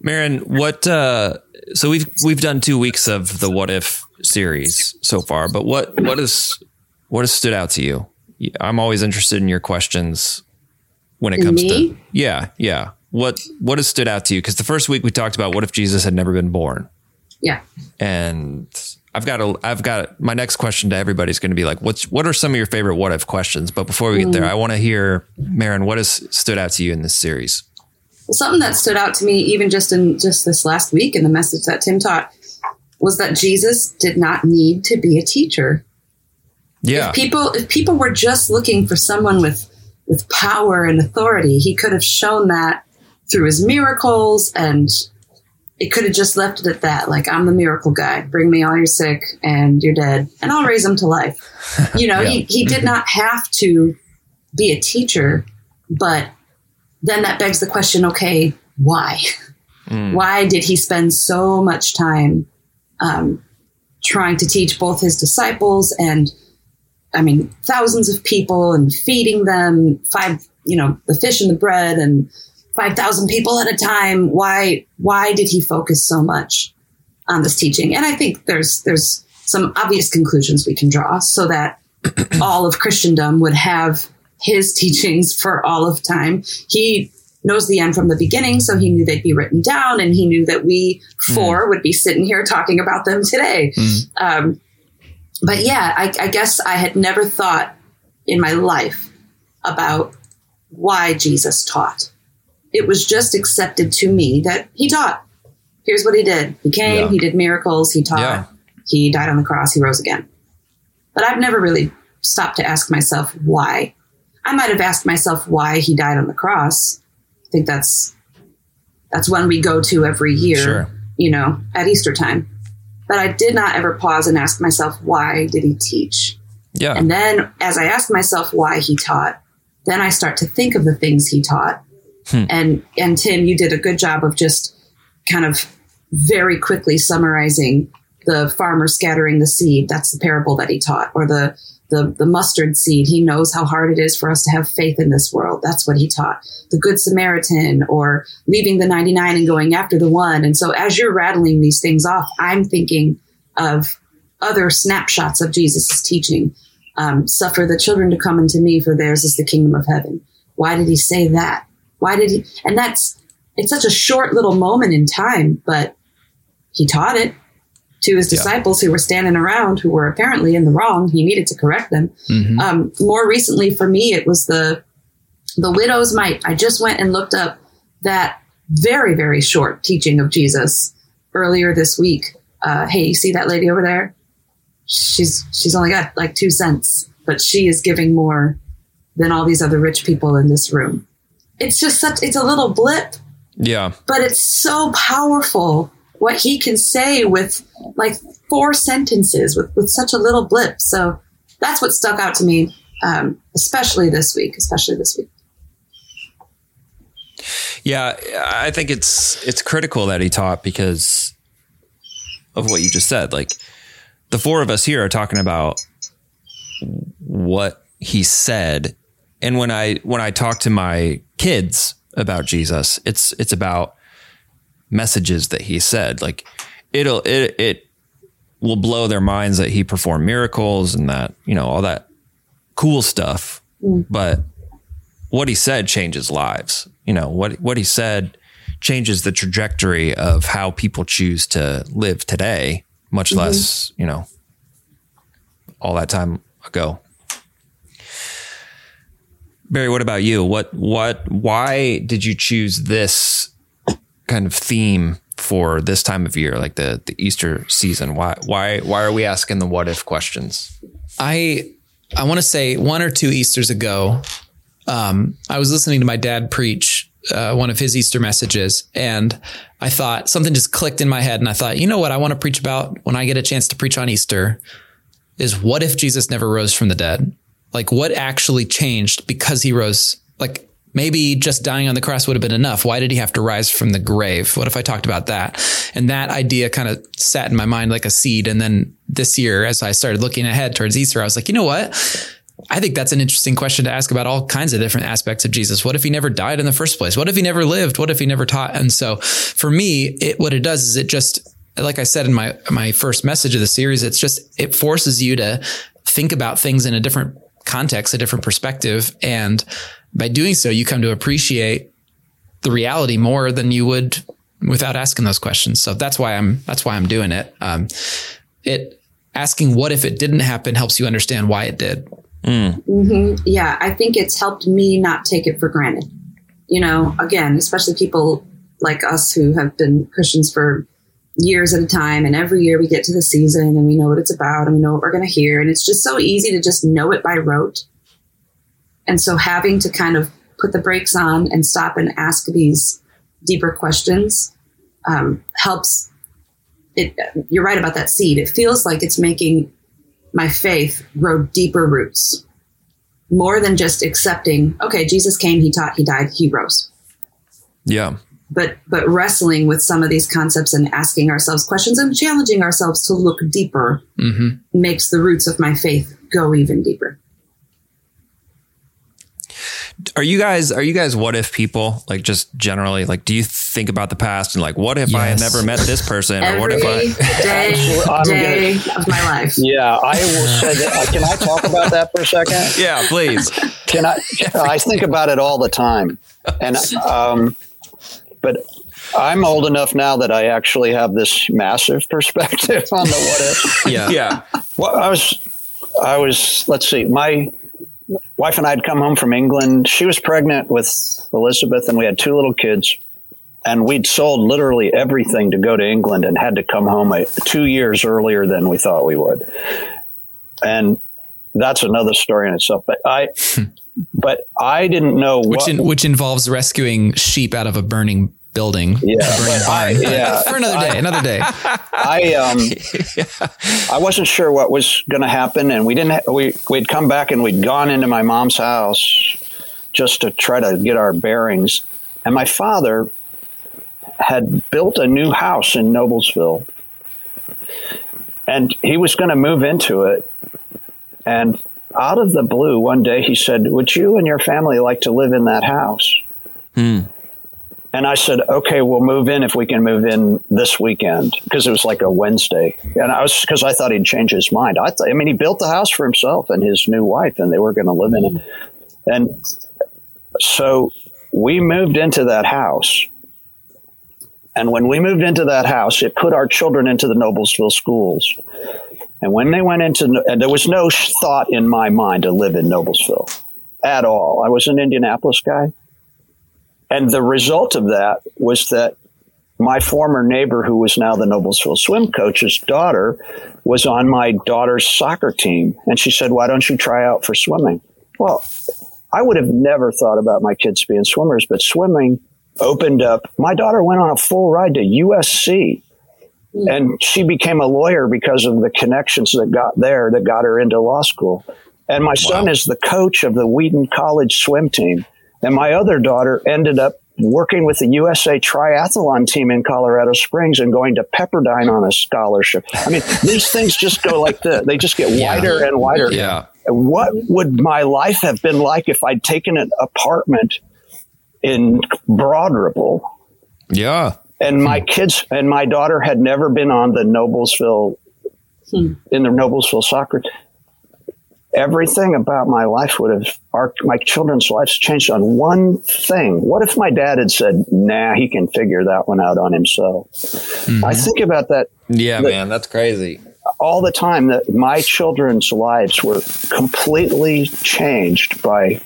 Marin, what uh so we've we've done 2 weeks of the what if series so far, but what what is what has stood out to you? I'm always interested in your questions when it comes
Me?
to Yeah, yeah. What what has stood out to you? Cuz the first week we talked about what if Jesus had never been born.
Yeah.
And I've got a I've got my next question to everybody is going to be like what's what are some of your favorite what if questions? But before we get there, mm. I want to hear Marin, what has stood out to you in this series?
Well, something that stood out to me, even just in just this last week in the message that Tim taught, was that Jesus did not need to be a teacher.
Yeah.
People, if people were just looking for someone with with power and authority, he could have shown that through his miracles, and it could have just left it at that. Like I'm the miracle guy. Bring me all your sick and you're dead, and I'll raise them to life. You know, he he did not have to be a teacher, but then that begs the question okay, why? Why did he spend so much time um, trying to teach both his disciples and, I mean, thousands of people and feeding them five, you know, the fish and the bread and 5,000 people at a time? Why, why did he focus so much on this teaching? And I think there's, there's some obvious conclusions we can draw so that all of Christendom would have his teachings for all of time. He knows the end from the beginning, so he knew they'd be written down, and he knew that we four would be sitting here talking about them today. Um, but yeah, I, I guess I had never thought in my life about why Jesus taught. It was just accepted to me that he taught. Here's what he did. He came,
Yeah.
he did miracles, he taught,
Yeah.
he died on the cross, he rose again. But I've never really stopped to ask myself why. I might have asked myself why he died on the cross. I think that's that's one we go to every year,
Sure.
you know, at Easter time. But I did not ever pause and ask myself why did he teach?
Yeah.
And then as I ask myself why he taught, then I start to think of the things he taught. And and Tim, you did a good job of just kind of very quickly summarizing the farmer scattering the seed. That's the parable that he taught, or the the, the mustard seed. He knows how hard it is for us to have faith in this world. That's what he taught. The Good Samaritan, or leaving the 99 and going after the one. And so as you're rattling these things off, I'm thinking of other snapshots of Jesus' teaching. Um, Suffer the children to come unto me, for theirs is the kingdom of heaven. Why did he say that? Why did he? And that's, it's such a short little moment in time, but he taught it to his
Yeah.
disciples who were standing around who were apparently in the wrong. He needed to correct them.
Mhm.
Um, more recently for me, it was the the widow's mite. I just went and looked up that very very short teaching of Jesus earlier this week. Uh, hey, you see that lady over there? She's she's only got like two cents, but she is giving more than all these other rich people in this room. It's just such it's a little blip
yeah.
but it's so powerful what he can say with like four sentences with, with such a little blip. So that's what stuck out to me, um, especially this week, especially this week.
Yeah, I think it's it's critical that he taught because of what you just said. Like the four of us here are talking about what he said, and when I when I talk to my kids about Jesus, it's it's about messages that he said. Like it'll it it will blow their minds that he performed miracles and that you know all that cool stuff, but what he said changes lives. You know, what what he said changes the trajectory of how people choose to live today, much mm-hmm. less, you know, all that time ago. Barry, what about you? What what why did you choose this kind of theme for this time of year, like the the Easter season? Why why why are we asking the what if questions?
I I want to say one or two Easters ago, um, I was listening to my dad preach uh, one of his Easter messages, and I thought something just clicked in my head, and I thought, you know what, I want to preach about when I get a chance to preach on Easter is what if Jesus never rose from the dead? Like, what actually changed because he rose? Like, maybe just dying on the cross would have been enough. Why did he have to rise from the grave? What if I talked about that? And that idea kind of sat in my mind like a seed. And then this year, as I started looking ahead towards Easter, I was like, you know what? I think that's an interesting question to ask about all kinds of different aspects of Jesus. What if he never died in the first place? What if he never lived? What if he never taught? And so for me, it, what it does is it just, like I said in my, my first message of the series, it's just, it forces you to think about things in a different context, a different perspective. And by doing so, you come to appreciate the reality more than you would without asking those questions. So that's why I'm, that's why I'm doing it. Um, it asking what if it didn't happen helps you understand why it did.
Mm. Mm-hmm. Yeah, I think it's helped me not take it for granted. You know, again, especially people like us who have been Christians for years at a time, and every year we get to the season and we know what it's about and we know what we're going to hear, and it's just so easy to just know it by rote. And so having to kind of put the brakes on and stop and ask these deeper questions um, helps. It, you're right about that seed. It feels like it's making my faith grow deeper roots more than just accepting, okay, Jesus came, he taught, he died, he rose.
Yeah.
But but wrestling with some of these concepts and asking ourselves questions and challenging ourselves to look deeper mm-hmm. makes the roots of my faith go even deeper.
Are you guys are you guys what if people like just generally like do you think about the past and like what if yes. I had never met this person
or
what if
I day, day gonna, of my life.
Yeah I will say that uh, can I talk about that for a second?
Yeah please.
Can I I think about it all the time? And um but I'm old enough now that I actually have this massive perspective on the what if
yeah yeah
well I was I was let's see my wife and I had come home from England. She was pregnant with Elizabeth, and we had two little kids. And we'd sold literally everything to go to England and had to come home a, two years earlier than we thought we would. And that's another story in itself. But I, hmm. But I didn't know
which what, in, which involves rescuing sheep out of a burning building.
Yeah, I,
yeah. for another day. another day.
I um, yeah. I wasn't sure what was going to happen, and we didn't. Ha- we we'd come back and we'd gone into my mom's house just to try to get our bearings, and my father had built a new house in Noblesville, and he was going to move into it, and out of the blue, one day he said, "Would you and your family like to live in that house?" Hmm. And I said, okay, we'll move in if we can move in this weekend because it was like a Wednesday. And I was because I thought he'd change his mind. I thought, I mean, he built the house for himself and his new wife, and they were going to live in it. And so we moved into that house. And when we moved into that house, it put our children into the Noblesville schools. And when they went into, and there was no thought in my mind to live in Noblesville at all. I was an Indianapolis guy. And the result of that was that my former neighbor, who was now the Noblesville swim coach's daughter, was on my daughter's soccer team. And she said, Why don't you try out for swimming? Well, I would have never thought about my kids being swimmers, but swimming opened up. My daughter went on a full ride to USC and she became a lawyer because of the connections that got there that got her into law school. And my wow. son is the coach of the Wheaton College swim team. And my other daughter ended up working with the USA triathlon team in Colorado Springs and going to Pepperdine on a scholarship. I mean, these things just go like this. They just get yeah. wider and wider.
Yeah.
What would my life have been like if I'd taken an apartment in Broad Ripple?
Yeah.
And my kids and my daughter had never been on the Noblesville hmm. in the Noblesville soccer everything about my life would have, our, my children's lives changed on one thing. What if my dad had said, nah, he can figure that one out on himself? Mm-hmm. I think about that.
Yeah, that, man, that's crazy.
All the time that my children's lives were completely changed by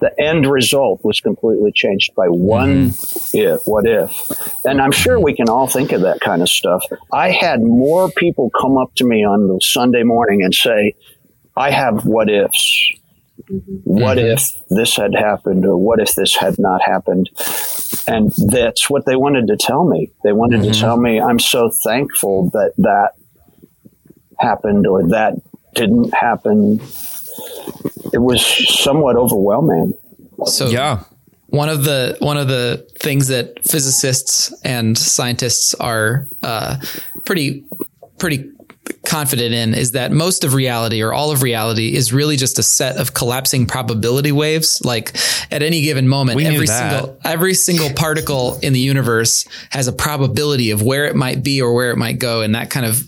the end result was completely changed by one mm-hmm. if, what if. And I'm sure we can all think of that kind of stuff. I had more people come up to me on the Sunday morning and say, I have what ifs. Mm-hmm. What mm-hmm. if this had happened or what if this had not happened? And that's what they wanted to tell me. They wanted mm-hmm. to tell me, I'm so thankful that that happened or that didn't happen. It was somewhat overwhelming.
So, yeah. One of the one of the things that physicists and scientists are uh, pretty pretty confident in is that most of reality or all of reality is really just a set of collapsing probability waves. Like at any given moment, we every single every single particle in the universe has a probability of where it might be or where it might go, and that kind of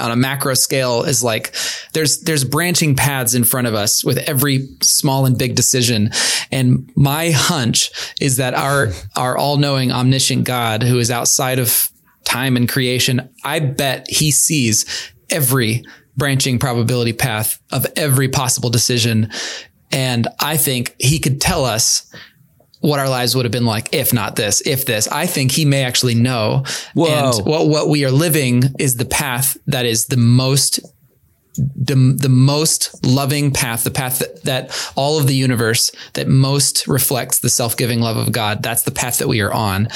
on a macro scale is like there's there's branching paths in front of us with every small and big decision and my hunch is that our our all-knowing omniscient god who is outside of time and creation i bet he sees every branching probability path of every possible decision. And I think he could tell us what our lives would have been like if not this, if this. I think he may actually know. Whoa. And what, what we are living is the path that is the most the, the most loving path, the path that, that all of the universe that most reflects the self-giving love of God. That's the path that we are on.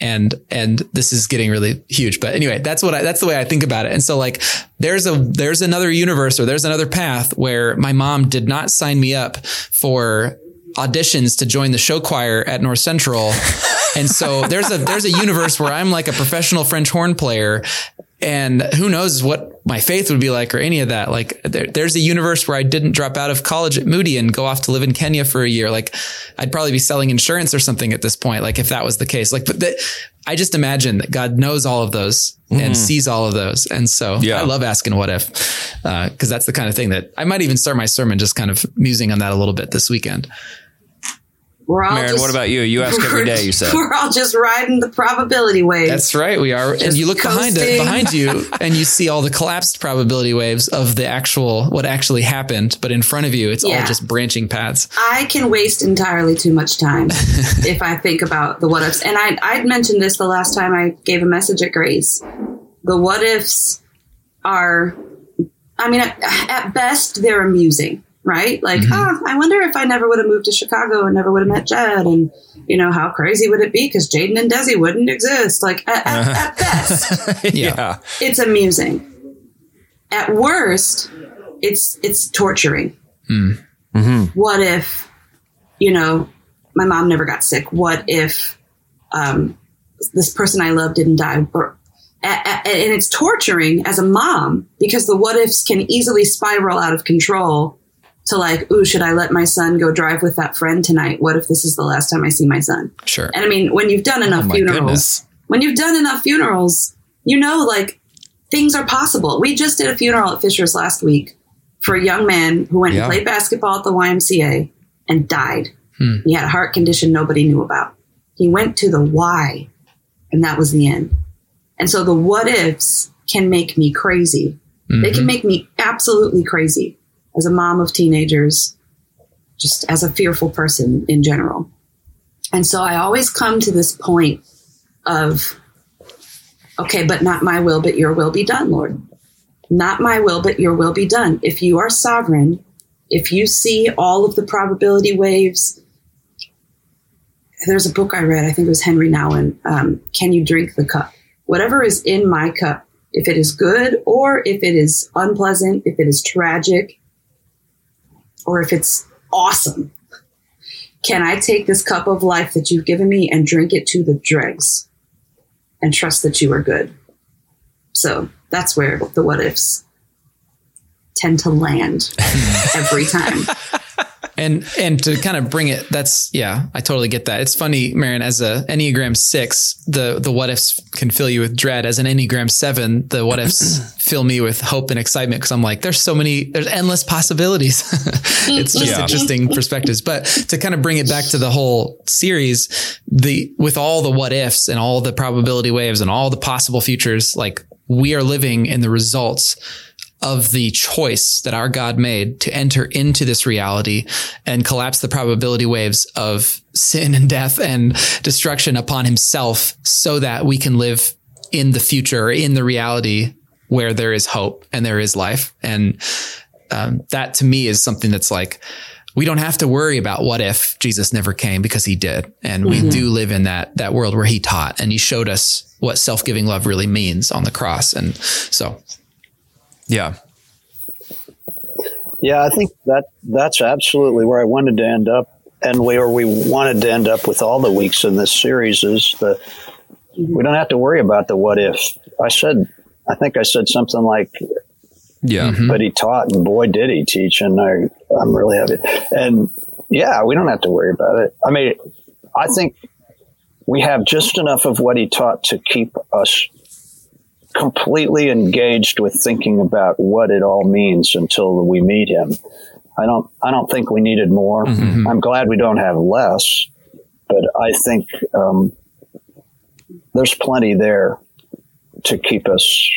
And, and this is getting really huge. But anyway, that's what I, that's the way I think about it. And so like, there's a, there's another universe or there's another path where my mom did not sign me up for auditions to join the show choir at North Central. and so there's a there's a universe where I'm like a professional French horn player and who knows what my faith would be like or any of that. Like there, there's a universe where I didn't drop out of college at Moody and go off to live in Kenya for a year. Like I'd probably be selling insurance or something at this point. Like if that was the case, like, but the, I just imagine that God knows all of those mm-hmm. and sees all of those. And so yeah. I love asking what if, uh, cause that's the kind of thing that I might even start my sermon just kind of musing on that a little bit this weekend.
We're all
Marin,
just,
what about you? You ask every day. You said
we're all just riding the probability wave.
That's right. We are, just and you look coasting. behind it, behind you, and you see all the collapsed probability waves of the actual what actually happened. But in front of you, it's yeah. all just branching paths.
I can waste entirely too much time if I think about the what ifs. And I I'd mentioned this the last time I gave a message at Grace. The what ifs are, I mean, at, at best, they're amusing right? Like, mm-hmm. oh, I wonder if I never would have moved to Chicago and never would have met Jed. And, you know, how crazy would it be? Because Jaden and Desi wouldn't exist. Like, at, at, at best,
yeah,
it's amusing. At worst, it's it's torturing. Mm. Mm-hmm. What if, you know, my mom never got sick? What if um, this person I love didn't die? Or, and it's torturing as a mom because the what ifs can easily spiral out of control to like, ooh, should I let my son go drive with that friend tonight? What if this is the last time I see my son?
Sure.
And I mean, when you've done enough oh funerals, goodness. when you've done enough funerals, you know, like things are possible. We just did a funeral at Fishers last week for a young man who went yeah. and played basketball at the YMCA and died. Hmm. He had a heart condition nobody knew about. He went to the why, and that was the end. And so the what ifs can make me crazy. Mm-hmm. They can mm-hmm. make me absolutely crazy as a mom of teenagers, just as a fearful person in general. And so I always come to this point of, okay, but not my will, but your will be done, Lord. Not my will, but your will be done. If you are sovereign, if you see all of the probability waves, there's a book I read, I think it was Henri Nouwen, um, Can You Drink the Cup? Whatever is in my cup, if it is good or if it is unpleasant, if it is tragic, or if it's awesome. Can I take this cup of life that you've given me and drink it to the dregs and trust that you are good? So that's where the what ifs tend to land every time.
And and to kind of bring it, that's yeah, I totally get that. It's funny, Marion, as a Enneagram six, the the what ifs can fill you with dread. As an Enneagram seven, the what ifs fill me with hope and excitement because I'm like, there's so many, there's endless possibilities. it's just
Yeah.
interesting perspectives. But to kind of bring it back to the whole series, the with all the what ifs and all the probability waves and all the possible futures, like we are living in the results of the choice that our God made to enter into this reality and collapse the probability waves of sin and death and destruction upon himself so that we can live in the future in the reality where there is hope and there is life. And um, that to me is something that's like, we don't have to worry about what if Jesus never came because he did. And we do live in that, that world where he taught and he showed us what self-giving love really means on the cross. And so
Yeah.
Yeah, I think that that's absolutely where I wanted to end up, and where we wanted to end up with all the weeks in this series is the we don't have to worry about the what if. I said, I think I said something like,
Yeah. Mm-hmm.
"But he taught, and boy, did he teach!" And I, I'm really happy. And yeah, we don't have to worry about it. I mean, I think we have just enough of what he taught to keep us completely engaged with thinking about what it all means until we meet him. I don't I don't think we needed more. Mm-hmm. I'm glad we don't have less, but I think um, there's plenty there to keep us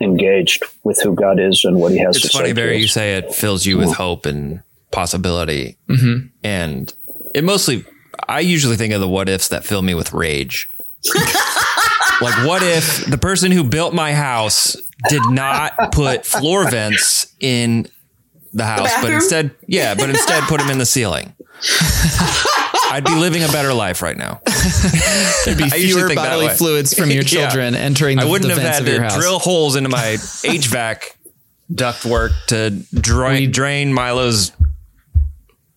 engaged with who God is and what He has
It's
to
funny,
say. to
Barry, you say it fills you with mm. hope and possibility. Mm-hmm. And it mostly, I usually think of the what ifs that fill me with rage. like, what if the person who built my house did not put floor vents in the house, but instead, yeah, but instead put them in the ceiling? I'd be living a better life right now.
there'd be fewer bodily fluids from your
Yeah.
children entering the,
I wouldn't
the
have had
of your
to
house.
drill holes into my HVAC ductwork to drain, drain Milo's.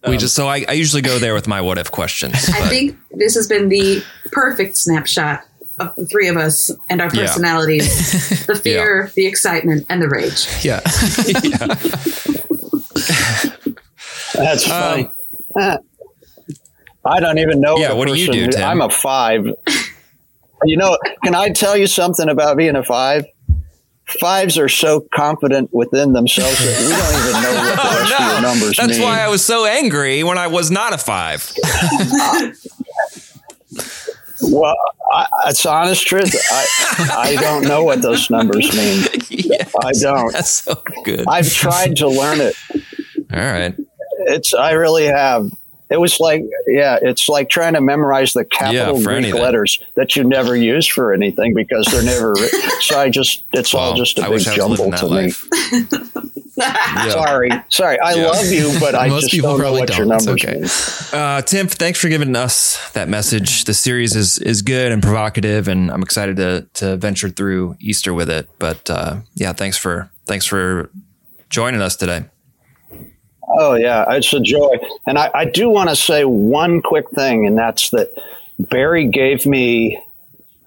We um, just so I, I usually go there with my what if questions.
I
but-
think this has been the perfect snapshot of the three of us and our
Yeah.
personalities the fear, the excitement, and the rage.
yeah.
That's funny. I don't even know.
Um, Yeah, what do you do, Tim?
I'm a five. You know, can I tell you something about being a five? Fives are so confident within themselves that we don't even know what the rest of your numbers
That's
mean.
why I was so angry when I was not a five.
Well, I, it's honest truth. I, I don't know what those numbers mean.
Yes,
I don't.
That's so good.
I've tried to learn it.
All right.
It's I really have. It was like yeah, it's like trying to memorize the capital
for
Greek
anything.
letters that you never use for anything because they're never. so I just it's all just a
I
big
wish I was living
jumble
that
to me.
Yeah.
Sorry, sorry. I
Yeah.
love you, but I
Most
just
people
don't know
probably
what your
don't. It's
numbers
okay.
mean.
Uh, Tim, thanks for giving us that message. The series is is good and provocative, and I'm excited to to venture through Easter with it. But uh, yeah, thanks for thanks for joining us today.
Oh yeah, it's a joy. And I, I do want to say one quick thing, and that's that Barry gave me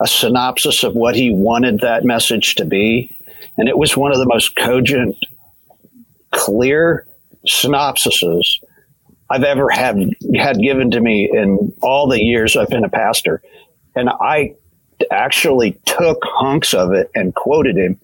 a synopsis of what he wanted that message to be, and it was one of the most cogent, clear synopsises I've ever had had given to me in all the years I've been a pastor. And I actually took hunks of it and quoted him.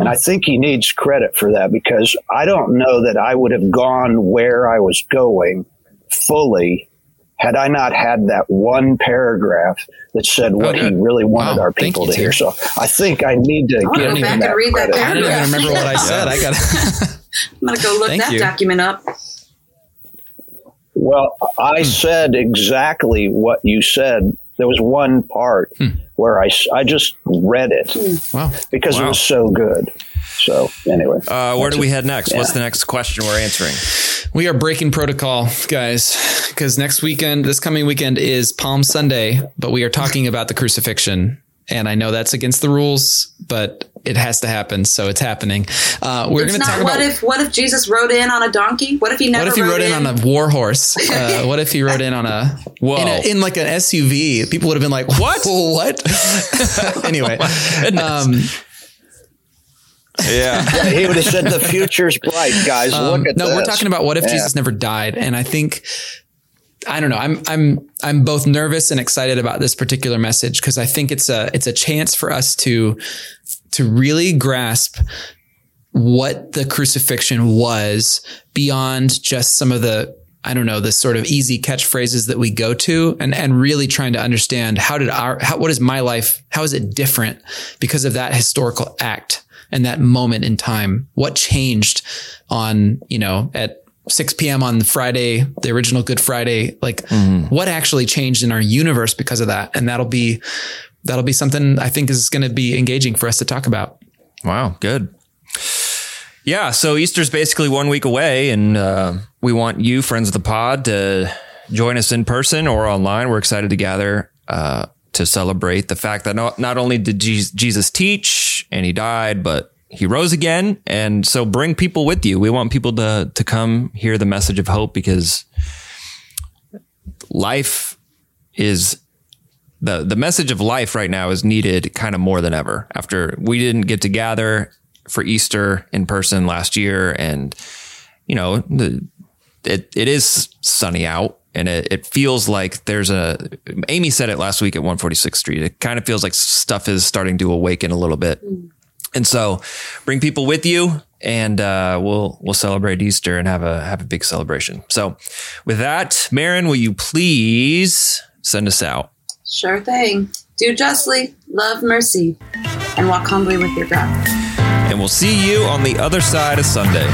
And I think he needs credit for that because I don't know that I would have gone where I was going fully had I not had that one paragraph that said what he really wanted
Wow.
our people
you,
to hear. So I think I need to
wanna
give
go
him
back and
that
read that
credit.
I don't even remember what I said. I got
I'm gonna go look
Thank
that
you.
document up.
Well, I hmm. said exactly what you said. There was one part hmm. Where I, I just read it
wow.
because it was so good. So anyway,
Uh, where do we
it.
head next? What's the next question we're answering?
We are breaking protocol, guys, because next weekend, this coming weekend is Palm Sunday, but we are talking about the crucifixion. And I know that's against the rules, but it has to happen. So it's happening. Uh, we're going to
not
talk
what
about
if what if Jesus rode in on a donkey? What if he never
what if he rode in on a war horse? Uh, what if he rode in on a,
Whoa.
in, a in like an SUV? People would have been like,
What?
What? anyway,
Goodness.
um,
Yeah.
Yeah, he would have said the future's bright, guys.
Um,
Look at
no,
this.
we're talking about what if
Yeah.
Jesus never died, and I think I don't know. I'm I'm I'm both nervous and excited about this particular message because I think it's a it's a chance for us to to really grasp what the crucifixion was beyond just some of the I don't know the sort of easy catchphrases that we go to and and really trying to understand how did our how what is my life how is it different because of that historical act and that moment in time what changed on you know at 6 p.m. on Friday, the original Good Friday, like what actually changed in our universe because of that? And that'll be, that'll be something I think is going to be engaging for us to talk about.
Wow, good. Yeah, so Easter's basically one week away, and uh, we want you, friends of the pod, to join us in person or online. We're excited to gather uh, to celebrate the fact that not, not only did Jesus teach and he died, but he rose again. And so bring people with you. We want people to, to come hear the message of hope because life is the the message of life right now is needed kind of more than ever after we didn't get to gather for Easter in person last year and you know the it it is sunny out and it, it feels like there's a Amy said it last week at 146th Street it kind of feels like stuff is starting to awaken a little bit mm. And so bring people with you and uh, we'll we'll celebrate Easter and have a have a big celebration so with that Marin will you please send us out
Sure thing. Do justly, love mercy, and walk humbly with your God.
and we'll see you on the other side of Sunday.